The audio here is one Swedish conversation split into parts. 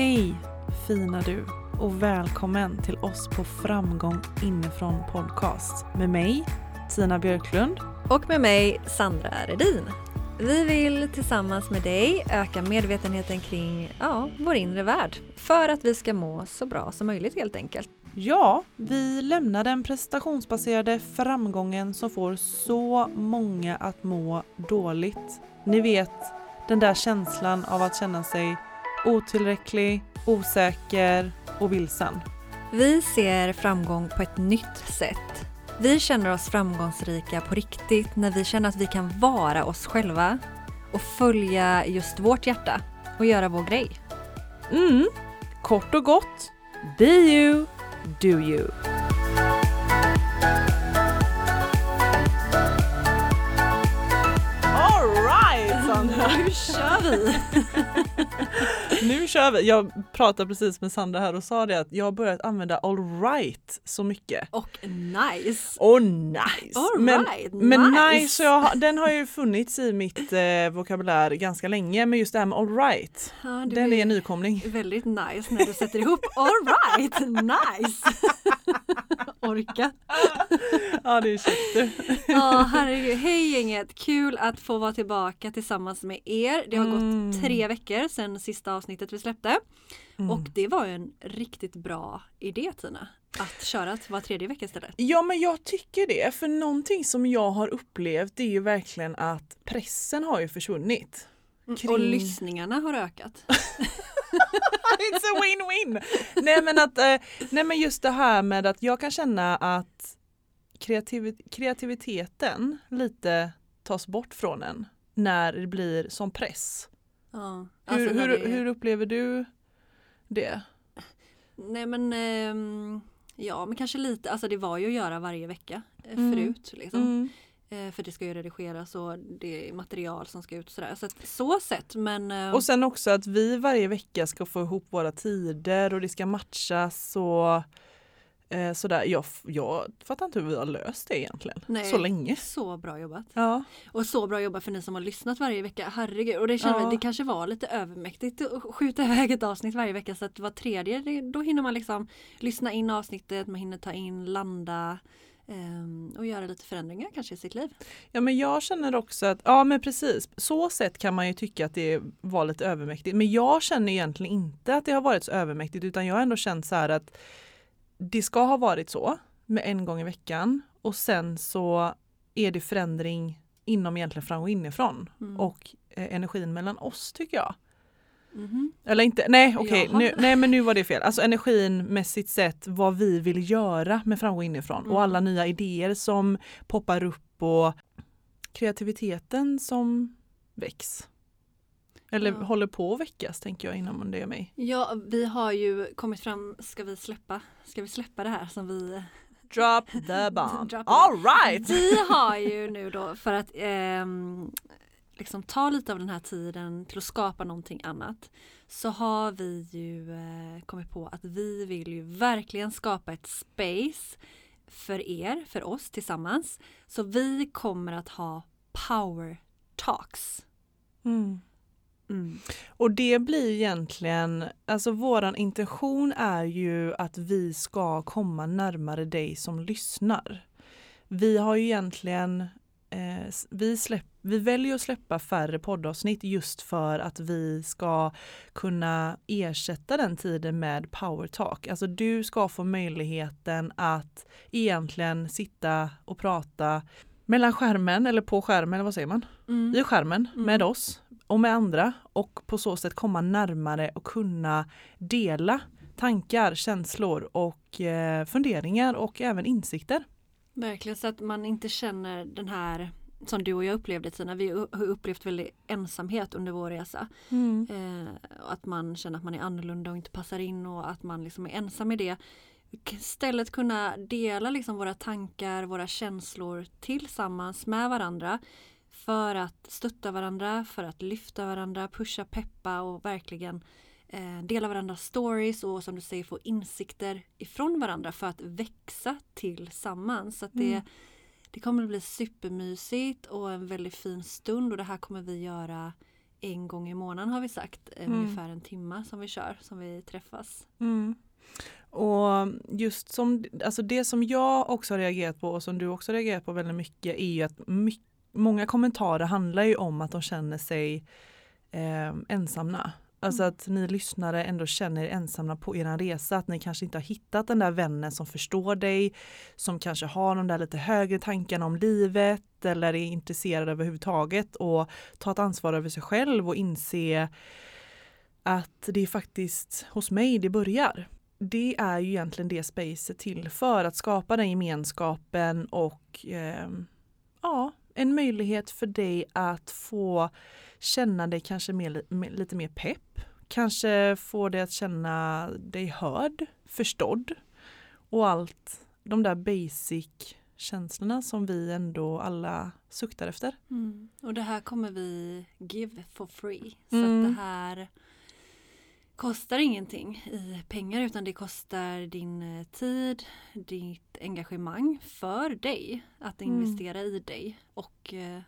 Hej fina du och välkommen till oss på Framgång inifrån podcast med mig Tina Björklund Och med mig Sandra Redin. Vi vill tillsammans med dig öka medvetenheten kring ja, vår inre värld för att vi ska må så bra som möjligt helt enkelt. Ja, vi lämnar den prestationsbaserade framgången som får så många att må dåligt. Ni vet, den där känslan av att känna sig otillräcklig, osäker och vilsen. Vi ser framgång på ett nytt sätt. Vi känner oss framgångsrika på riktigt när vi känner att vi kan vara oss själva och följa just vårt hjärta och göra vår grej. Mm, kort och gott, be you, do you. Nu kör vi! Nu kör vi! Jag pratade precis med Sandra här och sa det att jag har börjat använda alright så mycket. Och nice! Och nice! All men right, men nice. nice, jag, den har ju funnits i mitt eh, vokabulär ganska länge men just det här med alright, Ja, den är en nykomling. väldigt nice när du sätter ihop all right, nice! Orka! Ja det är käckt. Ja herregud, hej gänget! Kul att få vara tillbaka tillsammans med er. Det har Mm. gått tre veckor sedan sista avsnittet vi släppte. Mm. Och det var ju en riktigt bra idé Tina. Att köra var tredje vecka istället. Ja men jag tycker det, för någonting som jag har upplevt det är ju verkligen att pressen har ju försvunnit. Kring- Och lyssningarna har ökat. It's a win-win! nej men att, eh, nej men just det här med att jag kan känna att kreativ, kreativiteten lite tas bort från en när det blir som press. Ja, Hur, alltså när hur, det- hur upplever du det? Nej men ehm, ja men kanske lite, alltså det var ju att göra varje vecka eh, Mm. förut. Liksom. Mm. Eh, för det ska ju redigeras och det är material som ska ut och sådär. Så att, så sett men eh, Och sen också att vi varje vecka ska få ihop våra tider och det ska matchas och eh, sådär. Jag, jag fattar inte hur vi har löst det egentligen. Nej. Så länge. så bra jobbat. Ja. Och så bra jobbat för ni som har lyssnat varje vecka. Herregud. Och det, känner, Ja. det kanske var lite övermäktigt att skjuta iväg ett avsnitt varje vecka. Så att var tredje, då hinner man liksom lyssna in avsnittet, man hinner ta in, landa och göra lite förändringar kanske i sitt liv. ja men jag känner också att, ja men precis, så sätt kan man ju tycka att det var lite övermäktigt. Men jag känner egentligen inte att det har varit så övermäktigt utan jag har ändå känt så här att det ska ha varit så med en gång i veckan och sen så är det förändring inom egentligen fram och inifrån Mm. och eh, energin mellan oss tycker jag. Mhm. Eller inte, nej okej, nu, nej men nu var det fel. Alltså energimässigt sett vad vi vill göra med framgång inifrån Mm. och alla nya idéer som poppar upp och kreativiteten som väcks. Eller Ja. håller på att väckas tänker jag inom det är mig. Ja, vi har ju kommit fram, ska vi släppa, ska vi släppa det här som vi Drop the bomb. Drop All right! Vi har ju nu då för att ehm, liksom ta lite av den här tiden till att skapa någonting annat så har vi ju eh, kommit på att vi vill ju verkligen skapa ett space för er, för oss tillsammans. Så vi kommer att ha power talks. Mm. Mm. Och det blir egentligen, alltså våran intention är ju att vi ska komma närmare dig som lyssnar. Vi har ju egentligen, eh, vi, släpp, vi väljer att släppa färre poddavsnitt just för att vi ska kunna ersätta den tiden med power talk. Alltså du ska få möjligheten att egentligen sitta och prata mellan skärmen eller på skärmen, eller vad säger man? Mm. i skärmen Mm. med oss och med andra och på så sätt komma närmare och kunna dela tankar, känslor och eh, funderingar och även insikter. Verkligen så att man inte känner den här som du och jag upplevde Tina, vi har upplevt väldigt ensamhet under vår resa. Eh, och att man känner att man är annorlunda och inte passar in och att man liksom är ensam i det. Istället kunna dela liksom våra tankar, våra känslor tillsammans med varandra. För att stötta varandra, för att lyfta varandra, pusha, peppa och verkligen eh, dela varandras stories och som du säger få insikter ifrån varandra för att växa tillsammans. Så det, Mm. det kommer att bli supermysigt och en väldigt fin stund och det här kommer vi göra en gång i månaden har vi sagt, mm. ungefär en timme som vi kör, som vi träffas. Mm. Och just som, alltså det som jag också har reagerat på och som du också reagerat på väldigt mycket är ju att mycket, många kommentarer handlar ju om att de känner sig eh, ensamma. Alltså mm. att ni lyssnare ändå känner er ensamma på er resa, att ni kanske inte har hittat den där vännen som förstår dig, som kanske har de där lite högre tankarna om livet eller är intresserad överhuvudtaget och ta ett ansvar över sig själv och inse att det är faktiskt hos mig det börjar. Det är ju egentligen det Space är till för, att skapa den gemenskapen och eh, en möjlighet för dig att få känna dig kanske mer, lite mer pepp. Kanske få dig att känna dig hörd, förstådd och allt de där basic känslorna som vi ändå alla suktar efter. Mm. Och det här kommer vi give for free. Så mm. att det här kostar ingenting i pengar utan det kostar din eh, tid, ditt engagemang för dig att mm. investera i dig och eh,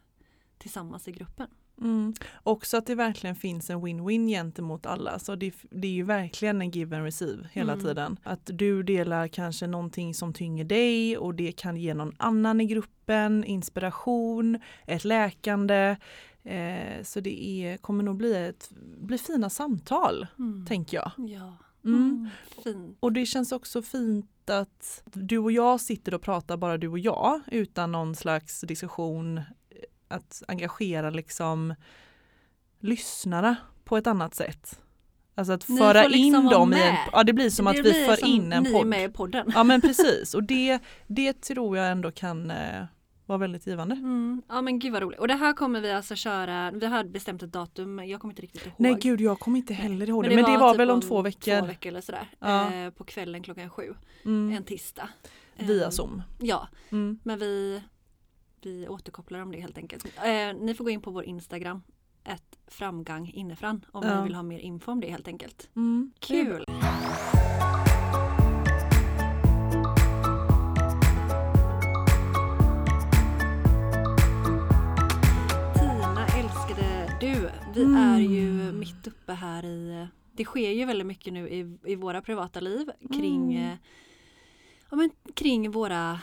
tillsammans i gruppen. Mm. Också att det verkligen finns en win-win gentemot alla. Så det, det, är ju verkligen en give and receive hela mm. tiden. Att du delar kanske någonting som tynger dig och det kan ge någon annan i gruppen inspiration, ett läkande. Eh, så det är, kommer nog bli, ett, bli fina samtal, mm. tänker jag. Ja. Mm. mm och det känns också fint att du och jag sitter och pratar, bara du och jag, utan någon slags diskussion att engagera liksom lyssnarna på ett annat sätt. Alltså att föra liksom in dem i en, ja det blir som det att vi för in en podd. Med i podden. Ja men precis och det, det tror jag ändå kan eh, vara väldigt givande. Mm. Ja men gud vad roligt. Och det här kommer vi alltså köra, vi har bestämt ett datum, jag kommer inte riktigt ihåg. Nej gud jag kommer inte heller ihåg det. Men det, men det var, var typ väl om, två veckor. Två veckor eller sådär. Ja. Eh, på kvällen klockan sju. Mm. En tisdag. Via eh, Zoom. Ja, mm. men vi vi återkopplar om det helt enkelt. Eh, ni får gå in på vår Instagram, ett framgång inifrån om ja. ni vill ha mer info om det helt enkelt. Mm. Kul! Vi mm. är ju mitt uppe här i det sker ju väldigt mycket nu i, i våra privata liv kring, mm. ja, men, kring våra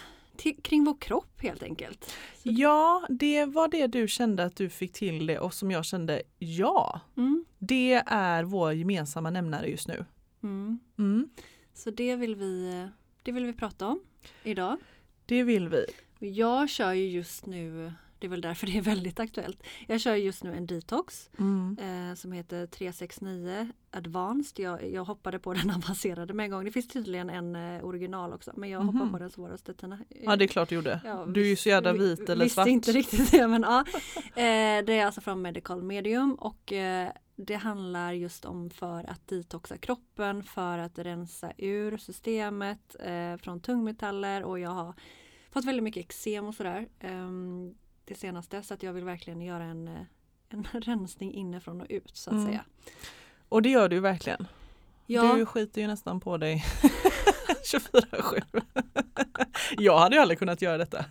kring vår kropp helt enkelt. Ja, det var det du kände att du fick till det och som jag kände ja. Mm. Det är vår gemensamma nämnare just nu. Mm. Mm. Så det vill, vi, det vill vi prata om idag. Det vill vi. Jag kör ju just nu det är väl därför det är väldigt aktuellt. Jag kör just nu en detox mm. eh, som heter 369 Advanced. Jag, jag hoppade på den avancerade med en gång. Det finns tydligen en eh, original också men jag mm. hoppade på den svåraste Tina. Ja det är klart du gjorde. Ja, du är ju så jävla vit eller visste svart. inte riktigt det men ja. Eh, det är alltså från Medical Medium och eh, det handlar just om för att detoxa kroppen, för att rensa ur systemet eh, från tungmetaller och jag har fått väldigt mycket eksem och sådär. Um, det senaste så att jag vill verkligen göra en, eh, en rensning inifrån och ut så att mm. säga. Och det gör du verkligen. Ja. Du skiter ju nästan på dig 24-7. jag hade ju aldrig kunnat göra detta.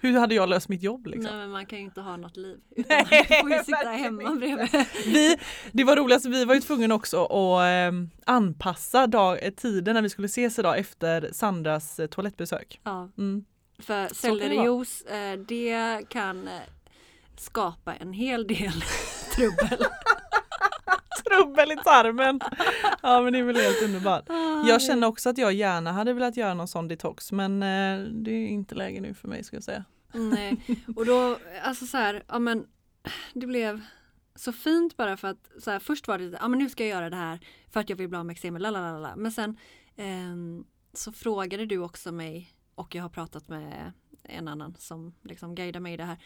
Hur hade jag löst mitt jobb? Liksom? Nej men man kan ju inte ha något liv. Utan man får ju sitta hemma bredvid. vi, det var roligast, vi var ju tvungna också att eh, anpassa dag, tiden när vi skulle ses idag efter Sandras eh, toalettbesök. Ja. Mm. För sellerijuice det, det kan eh, skapa en hel del trubbel. trubbel i tarmen. Ja men det är väl helt underbart. Jag känner också att jag gärna hade velat göra någon sån detox men eh, det är inte läge nu för mig ska jag säga. Nej och då alltså så här, ja men det blev så fint bara för att så här, först var det ja men nu ska jag göra det här för att jag vill bli av med eksemet, men sen eh, så frågade du också mig och jag har pratat med en annan som liksom guidar mig i det här.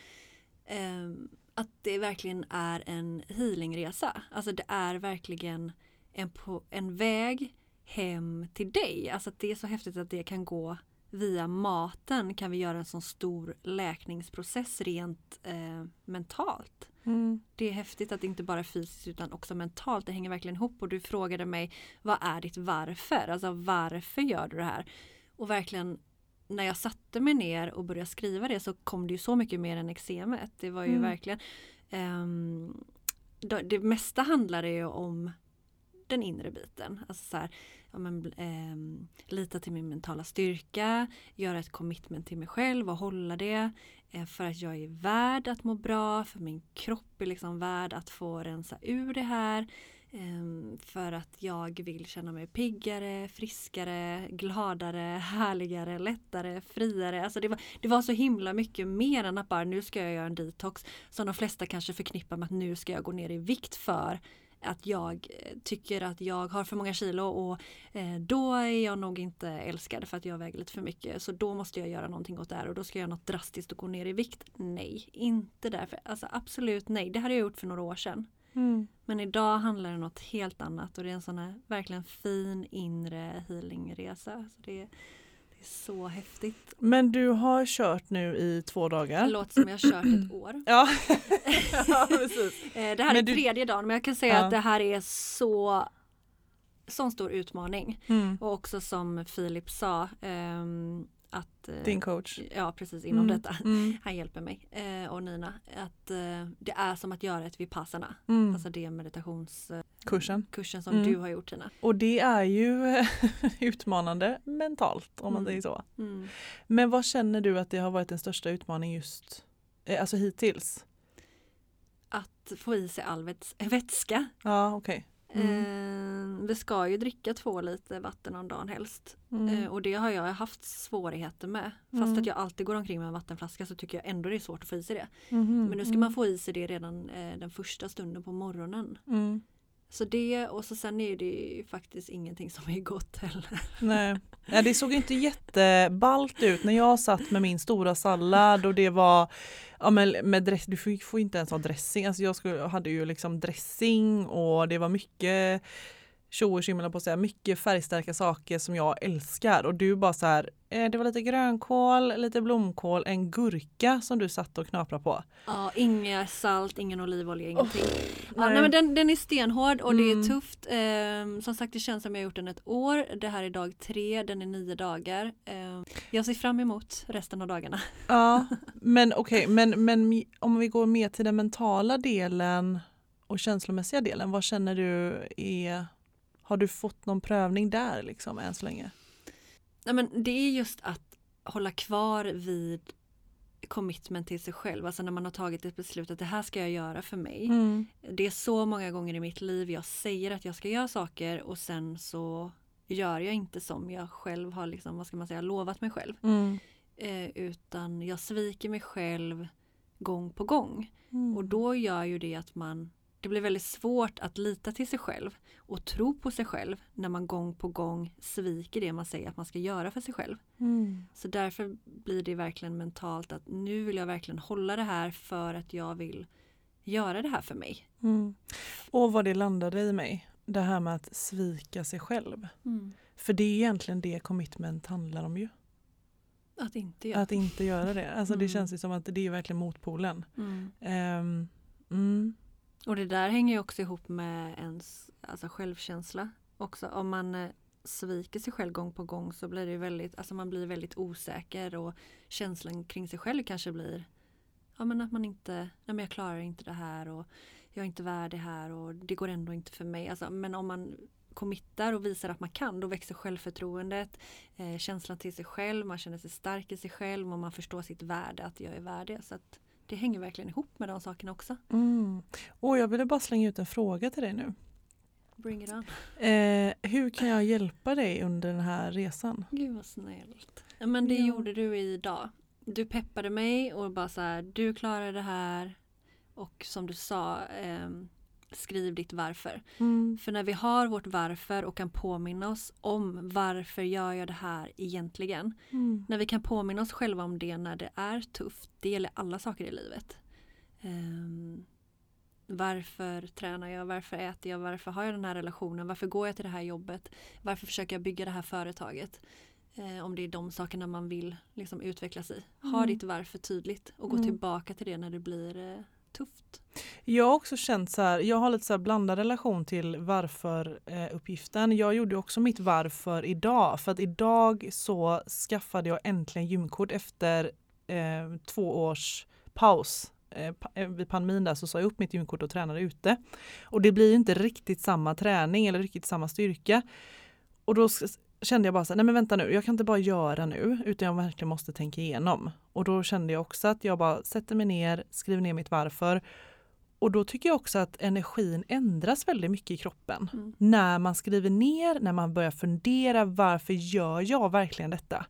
Eh, att det verkligen är en healingresa. Alltså det är verkligen en, på, en väg hem till dig. Alltså att det är så häftigt att det kan gå via maten kan vi göra en sån stor läkningsprocess rent eh, mentalt. Mm. Det är häftigt att det inte bara fysiskt utan också mentalt. Det hänger verkligen ihop och du frågade mig vad är ditt varför? Alltså varför gör du det här? Och verkligen när jag satte mig ner och började skriva det så kom det ju så mycket mer än eksemet. Det var ju mm. verkligen um, det mesta handlar det ju om den inre biten. Alltså så här, ja, men, eh, lita till min mentala styrka, göra ett commitment till mig själv och hålla det. Eh, för att jag är värd att må bra, för min kropp är liksom värd att få rensa ur det här. Ehm, för att jag vill känna mig piggare, friskare, gladare, härligare, lättare, friare. Alltså det, var, det var så himla mycket mer än att bara nu ska jag göra en detox. Som de flesta kanske förknippar med att nu ska jag gå ner i vikt för att jag eh, tycker att jag har för många kilo och eh, då är jag nog inte älskad för att jag väger lite för mycket. Så då måste jag göra någonting åt det här och då ska jag göra något drastiskt och gå ner i vikt. Nej, inte därför. Alltså absolut nej, det hade jag gjort för några år sedan. Mm. Men idag handlar det om något helt annat och det är en sån här verkligen fin inre healingresa. Så det, det är så häftigt. Men du har kört nu i två dagar. Det låter som jag har kört ett år. ja. ja precis. Eh, det här men är tredje dagen men jag kan säga ja. att det här är så sån stor utmaning. Mm. Och också som Filip sa um, att, eh, Din coach? Ja precis inom mm. detta. Mm. Han hjälper mig eh, och Nina. Att eh, det är som att göra ett vipassana. Mm. Alltså det meditationskursen kursen som mm. du har gjort Tina. Och det är ju utmanande mentalt om man mm. säger så. Mm. Men vad känner du att det har varit den största utmaningen just alltså hittills? Att få i sig all vätska. Ja. Okay. Mm. Eh, vi ska ju dricka två liter vatten om dagen helst. Mm. Eh, och det har jag haft svårigheter med. Fast mm. att jag alltid går omkring med en vattenflaska så tycker jag ändå det är svårt att få i sig det. Mm. Men nu ska man mm. få i sig det redan eh, den första stunden på morgonen. Så det och så sen är det ju faktiskt ingenting som är gott heller. Nej, ja, det såg inte jätteballt ut när jag satt med min stora sallad och det var ja men med dress, du får, får inte ens ha dressing, alltså jag skulle, hade ju liksom dressing och det var mycket tjo och på att säga, mycket färgstarka saker som jag älskar och du bara så här, eh, det var lite grönkål, lite blomkål, en gurka som du satt och knaprade på. Ja, inget salt, ingen olivolja, ingenting. Oh, ja, nej. men den, den är stenhård och mm. det är mm. tufft. Eh, som sagt det känns som jag gjort den ett år. Det här är dag tre, den är nio dagar. Eh, jag ser fram emot resten av dagarna. Ja, men okej, okay, men, men om vi går mer till den mentala delen och känslomässiga delen, vad känner du är har du fått någon prövning där liksom än så länge? Nej, men det är just att hålla kvar vid commitment till sig själv, alltså när man har tagit ett beslut att det här ska jag göra för mig. Mm. Det är så många gånger i mitt liv jag säger att jag ska göra saker och sen så gör jag inte som jag själv har liksom, vad ska man säga, lovat mig själv. Mm. Eh, utan jag sviker mig själv gång på gång. Mm. Och då gör ju det att man det blir väldigt svårt att lita till sig själv och tro på sig själv när man gång på gång sviker det man säger att man ska göra för sig själv. Mm. Så därför blir det verkligen mentalt att nu vill jag verkligen hålla det här för att jag vill göra det här för mig. Mm. Och vad det landade i mig, det här med att svika sig själv. Mm. För det är egentligen det commitment handlar om ju. Att inte göra, att inte göra det. Alltså det mm. känns ju som att det är verkligen motpolen. Um, och det där hänger ju också ihop med ens alltså självkänsla också. Om man eh, sviker sig själv gång på gång så blir det väldigt, alltså man blir väldigt osäker och känslan kring sig själv kanske blir ja men att man inte, nej men jag klarar inte det här och jag är inte värd det här och det går ändå inte för mig. Alltså, men om man committar och visar att man kan, då växer självförtroendet, eh, känslan till sig själv, man känner sig stark i sig själv och man förstår sitt värde, att jag är värdig. Så att det hänger verkligen ihop med de sakerna också. Mm. Och jag ville bara slänga ut en fråga till dig nu. Bring it on. Eh, hur kan jag hjälpa dig under den här resan? Gud vad snällt. Men det ja. gjorde du idag. Du peppade mig och bara så här, du klarar det här. Och som du sa, eh, skriv ditt varför. Mm. För när vi har vårt varför och kan påminna oss om varför gör jag det här egentligen. Mm. När vi kan påminna oss själva om det när det är tufft. Det gäller alla saker i livet. Um, varför tränar jag? Varför äter jag? Varför har jag den här relationen? Varför går jag till det här jobbet? Varför försöker jag bygga det här företaget? Eh, om det är de sakerna man vill liksom, utvecklas i. Ha mm. ditt varför tydligt och gå mm. tillbaka till det när det blir eh, tufft. Jag har också känt så här, jag har lite så blandad relation till varför-uppgiften. jag gjorde också mitt varför idag för att idag så skaffade jag äntligen gymkort efter eh, två års paus eh, eh, vid pandemin där så sa jag upp mitt gymkort och tränade ute. Och det blir inte riktigt samma träning eller riktigt samma styrka. Och då kände jag bara så här, nej men vänta nu, jag kan inte bara göra nu utan jag verkligen måste tänka igenom. Och då kände jag också att jag bara sätter mig ner, skriver ner mitt varför. Och då tycker jag också att energin ändras väldigt mycket i kroppen. Mm. När man skriver ner, när man börjar fundera, varför gör jag verkligen detta?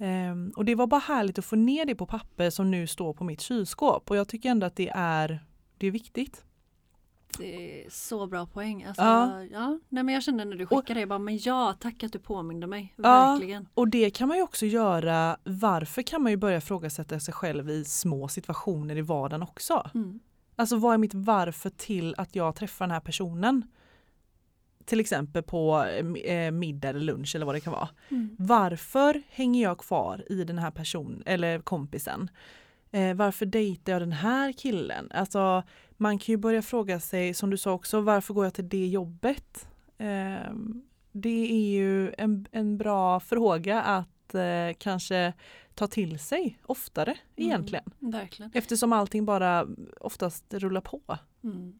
Um, och det var bara härligt att få ner det på papper som nu står på mitt kylskåp och jag tycker ändå att det är, det är viktigt. Det är så bra poäng. Alltså, ja. ja. Nej, men jag kände när du skickade det, bara, men ja tack att du påminde mig. Verkligen. Ja, och det kan man ju också göra, varför kan man ju börja frågasätta sig själv i små situationer i vardagen också. Mm. Alltså vad är mitt varför till att jag träffar den här personen? Till exempel på eh, middag eller lunch eller vad det kan vara. Mm. Varför hänger jag kvar i den här personen eller kompisen? Eh, varför dejtar jag den här killen? Alltså man kan ju börja fråga sig, som du sa också, varför går jag till det jobbet? Eh, det är ju en, en bra fråga att eh, kanske ta till sig oftare mm, egentligen. Verkligen. Eftersom allting bara oftast rullar på. Mm.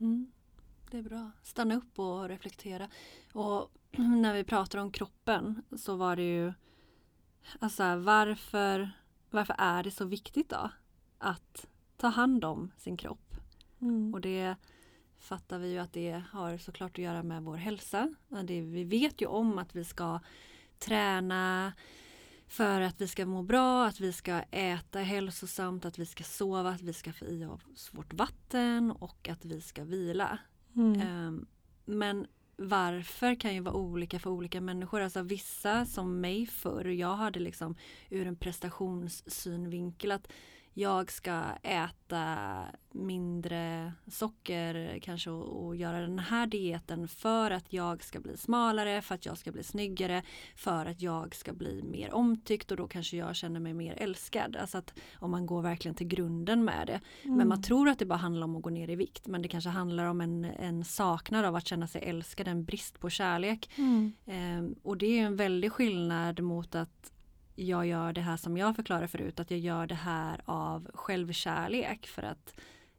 Mm. Det är bra. Stanna upp och reflektera. Och när vi pratar om kroppen så var det ju Alltså varför Varför är det så viktigt då? Att ta hand om sin kropp. Mm. Och det fattar vi ju att det har såklart att göra med vår hälsa. Det, vi vet ju om att vi ska träna för att vi ska må bra, att vi ska äta hälsosamt, att vi ska sova, att vi ska få i oss vårt vatten och att vi ska vila. Mm. Um, men varför kan ju vara olika för olika människor. Alltså vissa som mig förr, jag hade liksom ur en prestationssynvinkel att jag ska äta mindre socker kanske och, och, göra den här dieten för att jag ska bli smalare, för att jag ska bli snyggare, för att jag ska bli mer omtyckt och då kanske jag känner mig mer älskad. Alltså att om man går verkligen till grunden med det. Mm. Men man tror att det bara handlar om att gå ner i vikt men det kanske handlar om en, en saknad av att känna sig älskad, en brist på kärlek. Mm. Ehm, och det är en väldig skillnad mot att jag gör det här som jag förklarade förut, att jag gör det här av självkärlek för att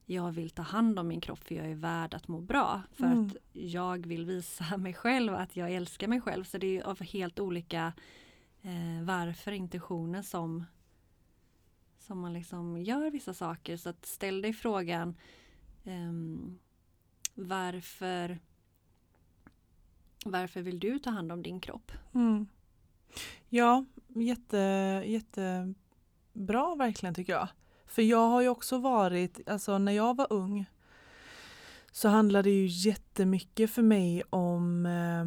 jag vill ta hand om min kropp för jag är värd att må bra. För mm. att jag vill visa mig själv att jag älskar mig själv. Så det är av helt olika eh, varför, intentioner som, som man liksom gör vissa saker. Så att ställ dig frågan eh, varför varför vill du ta hand om din kropp? Mm. Ja, jätte, jättebra verkligen tycker jag. För jag har ju också varit, alltså när jag var ung så handlade det ju jättemycket för mig om eh,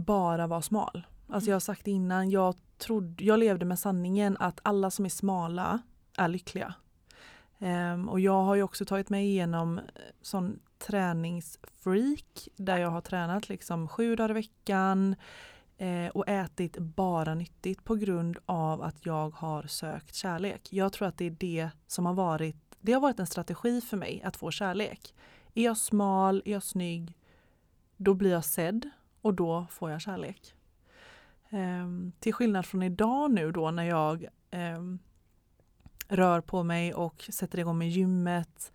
bara vara smal. Alltså jag har sagt innan, jag, trodde, jag levde med sanningen att alla som är smala är lyckliga. Um, och jag har ju också tagit mig igenom eh, sån träningsfreak där jag har tränat liksom sju dagar i veckan, eh, och ätit bara nyttigt på grund av att jag har sökt kärlek. Jag tror att det är det som har varit, det har varit en strategi för mig att få kärlek. Är jag smal, är jag snygg, då blir jag sedd och då får jag kärlek. Ehm, till skillnad från idag nu då när jag ehm, rör på mig och sätter igång med gymmet,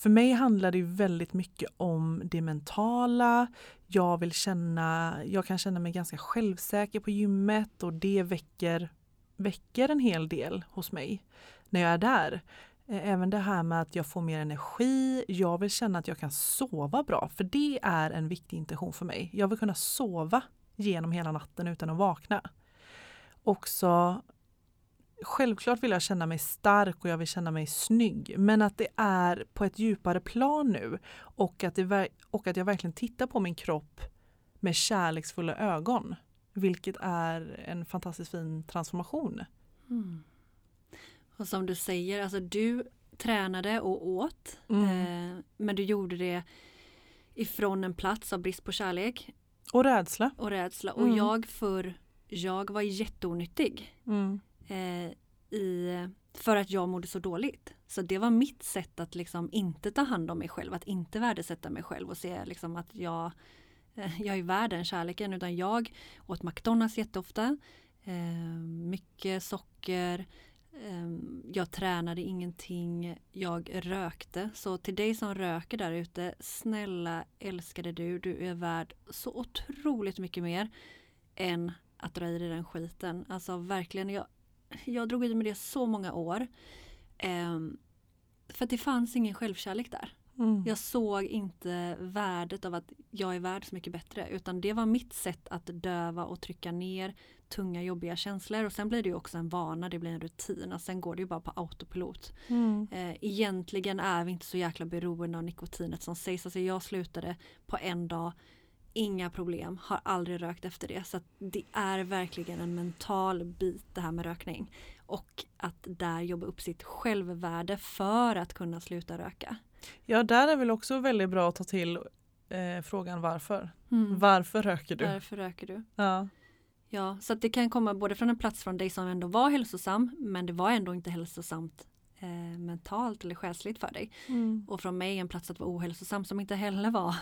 för mig handlar det väldigt mycket om det mentala. Jag vill känna, jag kan känna mig ganska självsäker på gymmet och det väcker, väcker en hel del hos mig när jag är där. Eh, även det här med att jag får mer energi, jag vill känna att jag kan sova bra för det är en viktig intention för mig. Jag vill kunna sova genom hela natten utan att vakna. Också självklart vill jag känna mig stark och jag vill känna mig snygg. Men att det är på ett djupare plan nu och att, det, och att jag verkligen tittar på min kropp med kärleksfulla ögon. Vilket är en fantastiskt fin transformation. Mm. Och som du säger, alltså du tränade och åt. Mm. Eh, men du gjorde det ifrån en plats av brist på kärlek. Och rädsla. Och rädsla. Och mm. jag för jag var jätteonyttig. Mm eh, i, för att jag mådde så dåligt. Så det var mitt sätt att liksom inte ta hand om mig själv, att inte värdesätta mig själv och se liksom att jag, eh, jag är värd den kärleken. Utan jag åt McDonalds jätteofta, eh, mycket socker, eh, jag tränade ingenting, jag rökte. Så till dig som röker där ute, snälla älskade du, du är värd så otroligt mycket mer än att dra i dig den skiten. Alltså verkligen, jag, jag drog i mig det så många år. Um, för det fanns ingen självkärlek där. Mm. Jag såg inte värdet av att jag är värd så mycket bättre utan det var mitt sätt att döva och trycka ner tunga jobbiga känslor och sen blir det också en vana, det blir en rutin och sen går det ju bara på autopilot. Mm. Eh, egentligen är vi inte så jäkla beroende av nikotinet som sägs. Alltså jag slutade på en dag, inga problem, har aldrig rökt efter det. Så det är verkligen en mental bit det här med rökning. Och att där jobba upp sitt självvärde för att kunna sluta röka. Ja, där är väl också väldigt bra att ta till eh, frågan varför. Mm. Varför röker du? Varför röker du? Ja. Ja, så det kan komma både från en plats från dig som ändå var hälsosam men det var ändå inte hälsosamt eh, mentalt eller själsligt för dig. Mm. Och från mig en plats att vara ohälsosam som inte heller var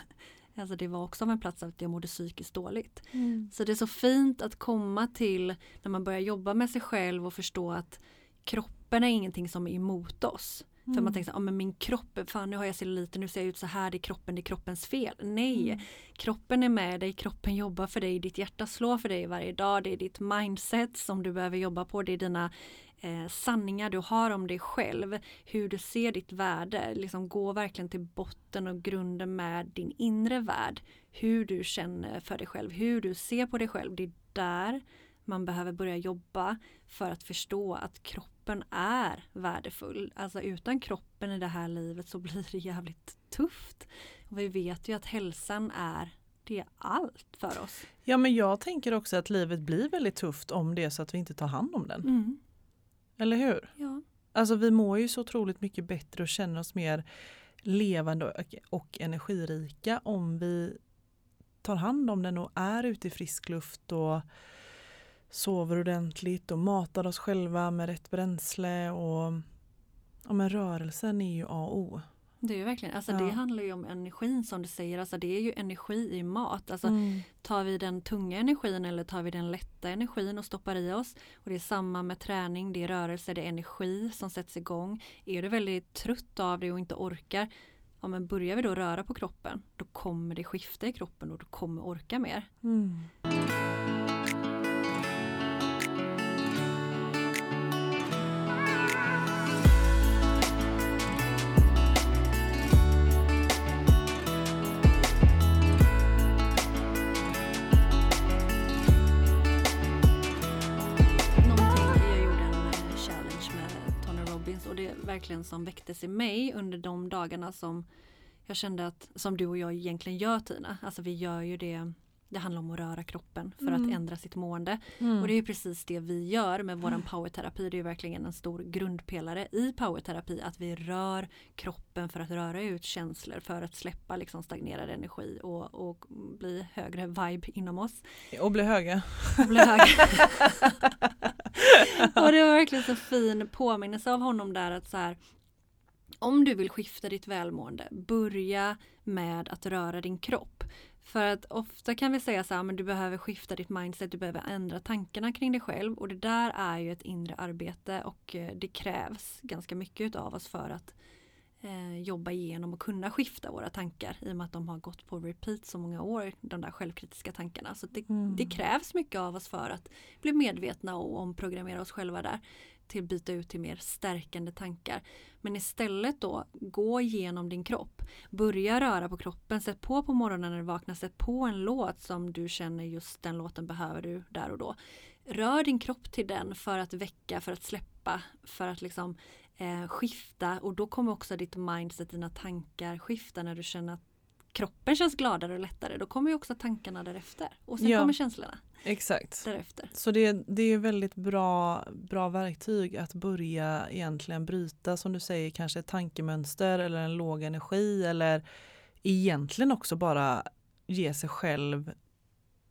Alltså det var också av en plats att jag mådde psykiskt dåligt. Mm. Så det är så fint att komma till när man börjar jobba med sig själv och förstå att kroppen är ingenting som är emot oss. Mm. För man mm. tänker så ah, men min kropp, fan nu har jag celluliter, nu ser jag ut så här, det är kroppen, det är kroppens fel. Nej, mm. kroppen är med dig, kroppen jobbar för dig, ditt hjärta slår för dig varje dag, det är ditt mindset som du behöver jobba på, det är dina eh, sanningar du har om dig själv, hur du ser ditt värde, liksom gå verkligen till botten och grunden med din inre värld, hur du känner för dig själv, hur du ser på dig själv, det är där man behöver börja jobba för att förstå att kroppen är värdefull. Alltså utan kroppen i det här livet så blir det jävligt tufft. Och vi vet ju att hälsan är det är allt för oss. Ja men jag tänker också att livet blir väldigt tufft om det är så att vi inte tar hand om den. Mm. Eller hur? Ja. Alltså vi mår ju så otroligt mycket bättre och känner oss mer levande och, och energirika om vi tar hand om den och är ute i frisk luft och sover ordentligt och matar oss själva med rätt bränsle och ja, men rörelsen är ju A och O. Det är ju verkligen, alltså ja. det handlar ju om energin som du säger, alltså det är ju energi i mat. Alltså mm. tar vi den tunga energin eller tar vi den lätta energin och stoppar i oss. Och det är samma med träning, det är rörelse, det är energi som sätts igång. Är du väldigt trött av det och inte orkar, ja men börjar vi då röra på kroppen, då kommer det skifta i kroppen och du kommer orka mer. Mm. Tanken som väcktes i mig under de dagarna som jag kände att som du och jag egentligen gör Tina. Alltså vi gör ju det det handlar om att röra kroppen för mm. att ändra sitt mående. Mm. Och det är precis det vi gör med våran powerterapi. Det är verkligen en stor grundpelare i powerterapi att vi rör kroppen för att röra ut känslor för att släppa liksom stagnerad energi och, och bli högre vibe inom oss. Och bli höga. Och, bli höga. och det var verkligen så fin påminnelse av honom där att så här om du vill skifta ditt välmående, börja med att röra din kropp. För att ofta kan vi säga så här, men du behöver skifta ditt mindset, du behöver ändra tankarna kring dig själv och det där är ju ett inre arbete och eh, det krävs ganska mycket av oss för att eh, jobba igenom och kunna skifta våra tankar i och med att de har gått på repeat så många år, de där självkritiska tankarna. Så det, mm. det krävs mycket av oss för att bli medvetna och omprogrammera oss själva där till byta ut till mer stärkande tankar. Men istället då, gå igenom din kropp. Börja röra på kroppen, sätt på på morgonen när du vaknar, sätt på en låt som du känner just den låten behöver du där och då. Rör din kropp till den för att väcka, för att släppa, för att liksom eh, skifta och då kommer också ditt mindset, dina tankar skifta när du känner att kroppen känns gladare och lättare. Då kommer ju också tankarna därefter och sen ja. kommer känslorna. Exakt. Därefter. Så det, det är väldigt bra, bra verktyg att börja egentligen bryta som du säger kanske ett tankemönster eller en låg energi eller egentligen också bara ge sig själv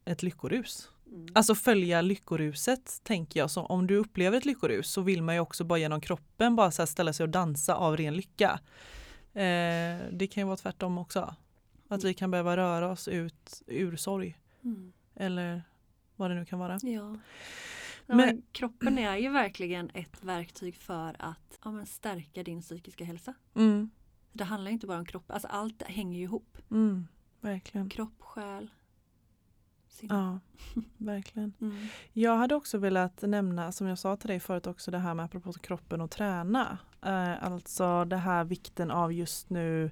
ett lyckorus. Mm. Alltså följa lyckoruset tänker jag. Så om du upplever ett lyckorus så vill man ju också bara genom kroppen bara så ställa sig och dansa av ren lycka. Eh, det kan ju vara tvärtom också. Att vi kan behöva röra oss ut ur sorg. Mm. Eller vad det nu kan vara. Ja. Men, men, kroppen är ju verkligen ett verktyg för att ja, stärka din psykiska hälsa. Mm. Det handlar inte bara om kroppen, alltså allt hänger ju ihop. Mm, verkligen. Kropp, själ, sinne. Ja, verkligen. Mm. Jag hade också velat nämna, som jag sa till dig förut också, det här med apropå kroppen och träna. Eh, alltså det här vikten av just nu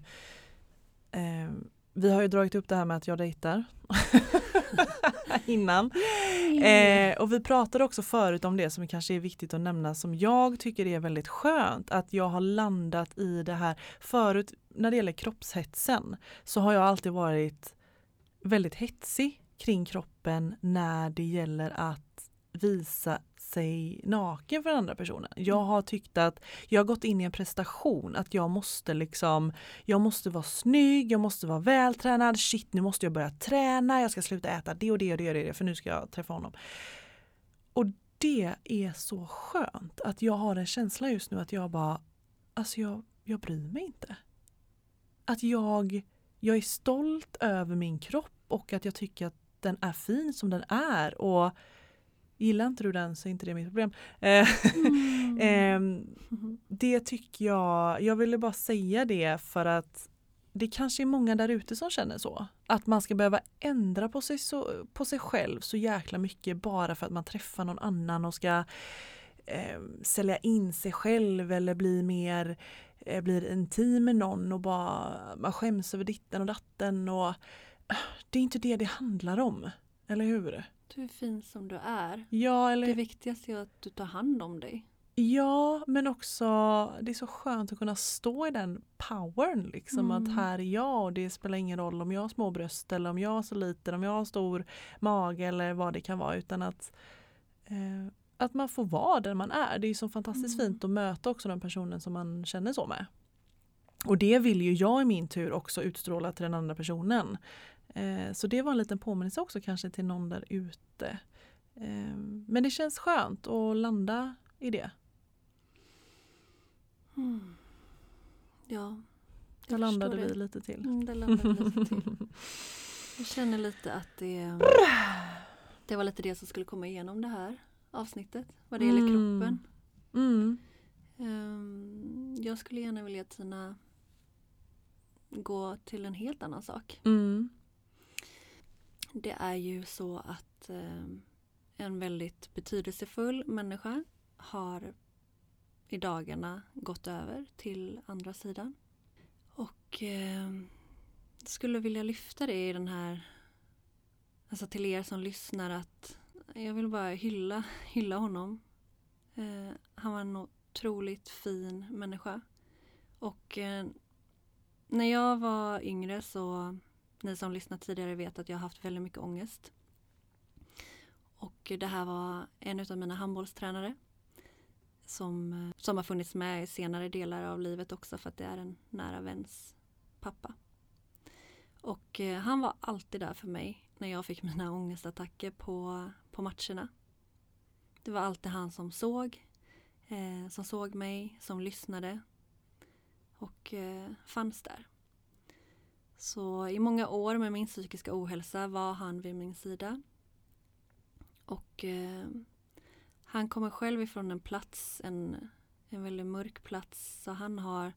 eh, vi har ju dragit upp det här med att jag dejtar. Innan. Eh, och vi pratade också förut om det som kanske är viktigt att nämna som jag tycker är väldigt skönt. Att jag har landat i det här. Förut när det gäller kroppshetsen så har jag alltid varit väldigt hetsig kring kroppen när det gäller att visa sig naken för den andra personen. Jag har tyckt att jag har gått in i en prestation, att jag måste liksom, jag måste vara snygg, jag måste vara vältränad, shit nu måste jag börja träna, jag ska sluta äta det och det och det och det för nu ska jag träffa honom. Och det är så skönt att jag har en känsla just nu att jag bara, alltså jag, jag bryr mig inte. Att jag, jag är stolt över min kropp och att jag tycker att den är fin som den är. Och Gillar inte du den så är inte det mitt problem. Eh, mm. Ehm, det tycker jag, jag ville bara säga det för att det kanske är många där ute som känner så. Att man ska behöva ändra på sig, så, på sig själv så jäkla mycket bara för att man träffar någon annan och ska eh, sälja in sig själv eller bli mer eh, blir intim med någon och bara man skäms över ditten och datten och det är inte det det handlar om. Eller hur? Du är fin som du är. Ja, eller... Det viktigaste är att du tar hand om dig. Ja, men också det är så skönt att kunna stå i den powern. Liksom, mm. Att här är jag och det spelar ingen roll om jag har små bröst eller om jag har så liten, om jag har stor mage eller vad det kan vara. Utan att, eh, att man får vara den man är. Det är så fantastiskt mm. fint att möta också den personen som man känner så med. Och det vill ju jag i min tur också utstråla till den andra personen. Eh, så det var en liten påminnelse också kanske till någon där ute. Eh, men det känns skönt att landa i det. Mm. Ja. Där landade vi lite till. Mm, där landade vi lite till. Jag känner lite att det, det var lite det som skulle komma igenom det här avsnittet vad det gäller mm. kroppen. Mm. Um, jag skulle gärna vilja att Tina gå till en helt annan sak. Mm. Det är ju så att eh, en väldigt betydelsefull människa har i dagarna gått över till andra sidan. Och eh, skulle vilja lyfta det i den här, alltså till er som lyssnar att jag vill bara hylla, hylla honom. Eh, han var en otroligt fin människa. Och eh, när jag var yngre så ni som lyssnat tidigare vet att jag har haft väldigt mycket ångest. Och det här var en av mina handbollstränare som, eh, som har funnits med i senare delar av livet också för att det är en nära väns pappa. Och eh, han var alltid där för mig när jag fick mina ångestattacker på, på matcherna. Det var alltid han som såg, eh, som såg mig, som lyssnade och eh, fanns där. Så i många år med min psykiska ohälsa var han vid min sida. Och eh, han kommer själv ifrån en plats, en, en väldigt mörk plats. Så han har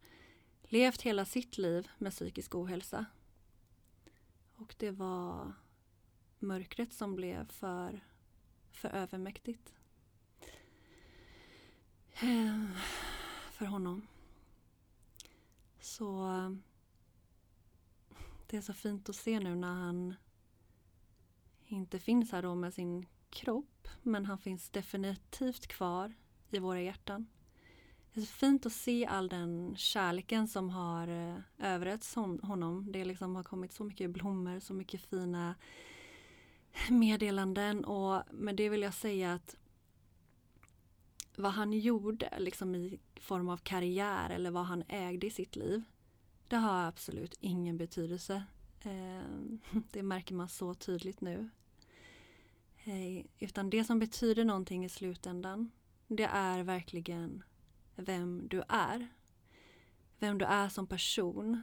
levt hela sitt liv med psykisk ohälsa. Och det var mörkret som blev för, för övermäktigt. Eh, för honom. Så det är så fint att se nu när han inte finns här då med sin kropp men han finns definitivt kvar i våra hjärtan. Det är så fint att se all den kärleken som har eh, överrätts honom. Det liksom har kommit så mycket blommor, så mycket fina meddelanden och med det vill jag säga att vad han gjorde liksom i form av karriär eller vad han ägde i sitt liv det har absolut ingen betydelse. Ehm, det märker man så tydligt nu. Utan det som betyder någonting i slutändan det är verkligen vem du är. Vem du är som person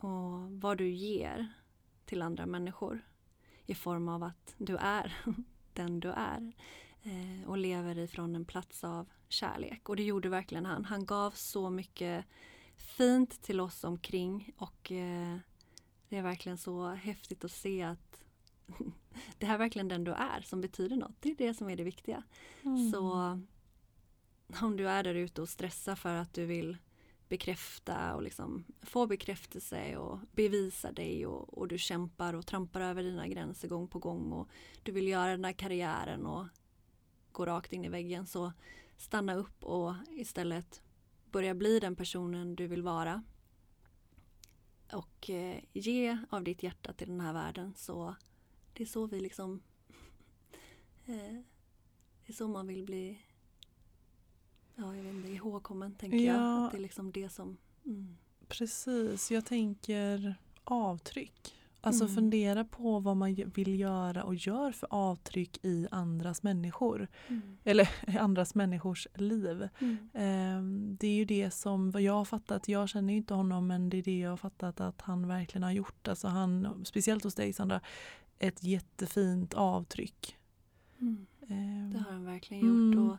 och vad du ger till andra människor i form av att du är den du är eh, och lever ifrån en plats av kärlek. Och det gjorde verkligen han. Han gav så mycket fint till oss omkring och eh, det är verkligen så häftigt att se att det här är verkligen den du är som betyder något. Det är det som är det viktiga. Mm. Så om du är där ute och stressar för att du vill bekräfta och liksom få bekräftelse och bevisa dig och, och, du kämpar och trampar över dina gränser gång på gång och du vill göra den här karriären och gå rakt in i väggen så stanna upp och istället börja bli den personen du vill vara och eh, ge av ditt hjärta till den här världen så det är så vi liksom eh, det är så man vill bli ja, jag vet inte, ihågkommen tänker ja, jag. Att det är liksom det som... Mm. Precis, jag tänker avtryck. Alltså mm. fundera på vad man vill göra och gör för avtryck i andras människor. Mm. Eller andras människors liv. Mm. Um, det är ju det som jag har fattat, jag känner ju inte honom men det är det jag har fattat att han verkligen har gjort. Alltså han, speciellt hos dig Sandra, ett jättefint avtryck. Um, det har han verkligen gjort. Mm. Och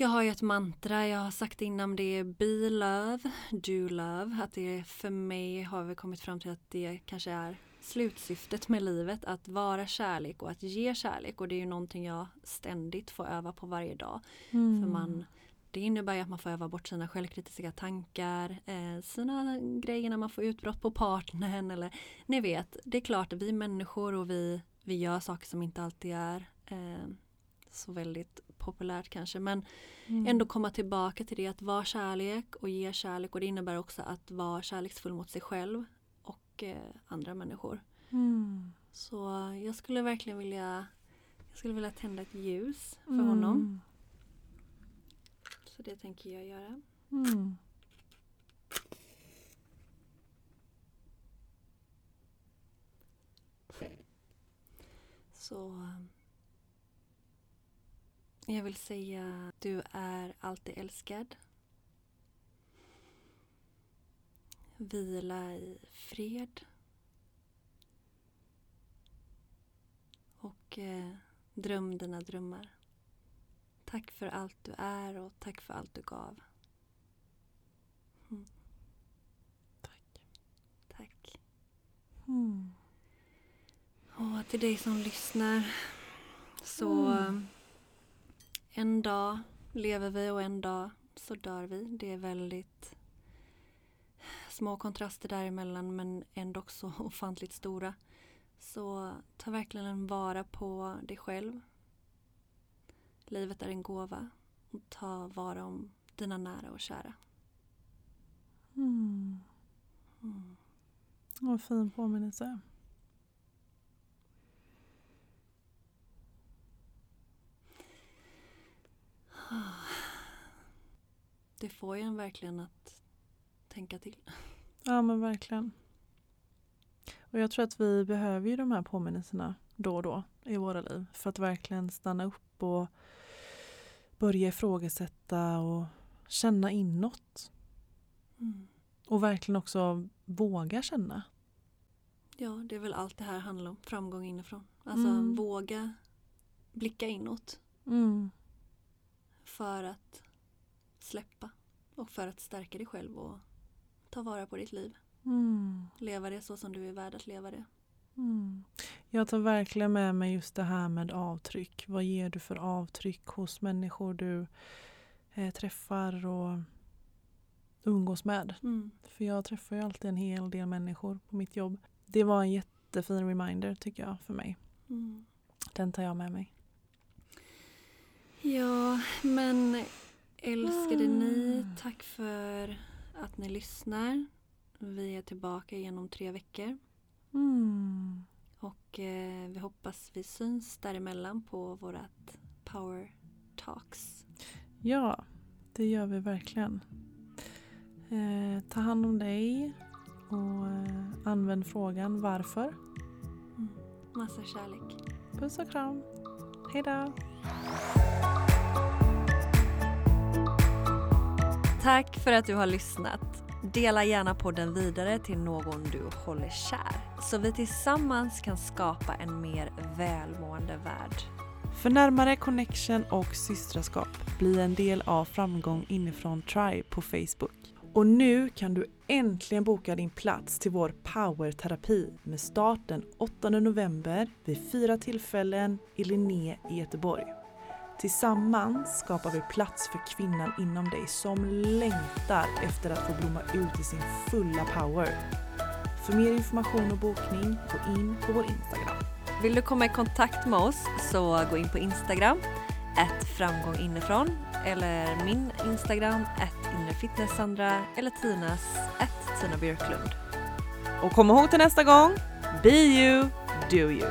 jag har ju ett mantra, jag har sagt innan det är be love, do love. Att det för mig har vi kommit fram till att det kanske är slutsyftet med livet. Att vara kärlek och att ge kärlek. Och det är ju någonting jag ständigt får öva på varje dag. Mm. För man, det innebär ju att man får öva bort sina självkritiska tankar, eh, sina grejer när man får utbrott på partnern eller ni vet, det är klart att vi människor och vi, vi gör saker som inte alltid är eh, så väldigt populärt kanske men mm. ändå komma tillbaka till det att vara kärlek och ge kärlek och det innebär också att vara kärleksfull mot sig själv och eh, andra människor. Mm. Så jag skulle verkligen vilja jag skulle vilja tända ett ljus för mm. honom. Så det tänker jag göra. Mm. Så jag vill säga du är alltid älskad. Vila i fred. Och eh, dröm dina drömmar. Tack för allt du är och tack för allt du gav. Mm. Tack. Tack. Mm. Och till dig som lyssnar så mm en dag lever vi och en dag så dör vi. Det är väldigt små kontraster däremellan men ändå så ofantligt stora. Så ta verkligen vara på dig själv. Livet är en gåva. Och ta vara om dina nära och kära. Mm. Mm. Vad fin påminnelse. Det får ju en verkligen att tänka till. Ja men verkligen. Och jag tror att vi behöver ju de här påminnelserna då och då i våra liv för att verkligen stanna upp och börja ifrågasätta och känna inåt. Mm. Och verkligen också våga känna. Ja, det är väl allt det här handlar om. Framgång inifrån. Alltså mm. våga blicka inåt. Mm för att släppa och för att stärka dig själv och ta vara på ditt liv. Mm. Leva det så som du är värd att leva det. Mm. Jag tar verkligen med mig just det här med avtryck. Vad ger du för avtryck hos människor du eh, träffar och umgås med? Mm. För jag träffar ju alltid en hel del människor på mitt jobb. Det var en jättefin reminder tycker jag för mig. Mm. Den tar jag med mig. Ja, men älskade ni, ah. tack för att ni lyssnar. Vi är tillbaka igen om tre veckor. Mm. Och eh, vi hoppas vi syns däremellan på vårat Power Talks. Ja, det gör vi verkligen. Eh, ta hand om dig och eh, använd frågan varför. Mm. Massa kärlek. Puss och kram. Hejdå. Tack för att du har lyssnat. Dela gärna podden vidare till någon du håller kär så vi tillsammans kan skapa en mer välmående värld. För närmare connection och systraskap, bli en del av Framgång inifrån Tribe på Facebook. Och nu kan du äntligen boka din plats till vår powerterapi med start den 8 november vid fyra tillfällen i Linné i Göteborg. Tillsammans skapar vi plats för kvinnan inom dig som längtar efter att få blomma ut i sin fulla power. För mer information och bokning, gå in på vår Instagram. Vill du komma i kontakt med oss så gå in på Instagram, ett framgång inifrån eller min Instagram, ett inrefitnesssandra eller Tinas, ett Tina Björklund. Och kom ihåg till nästa gång, be you, do you.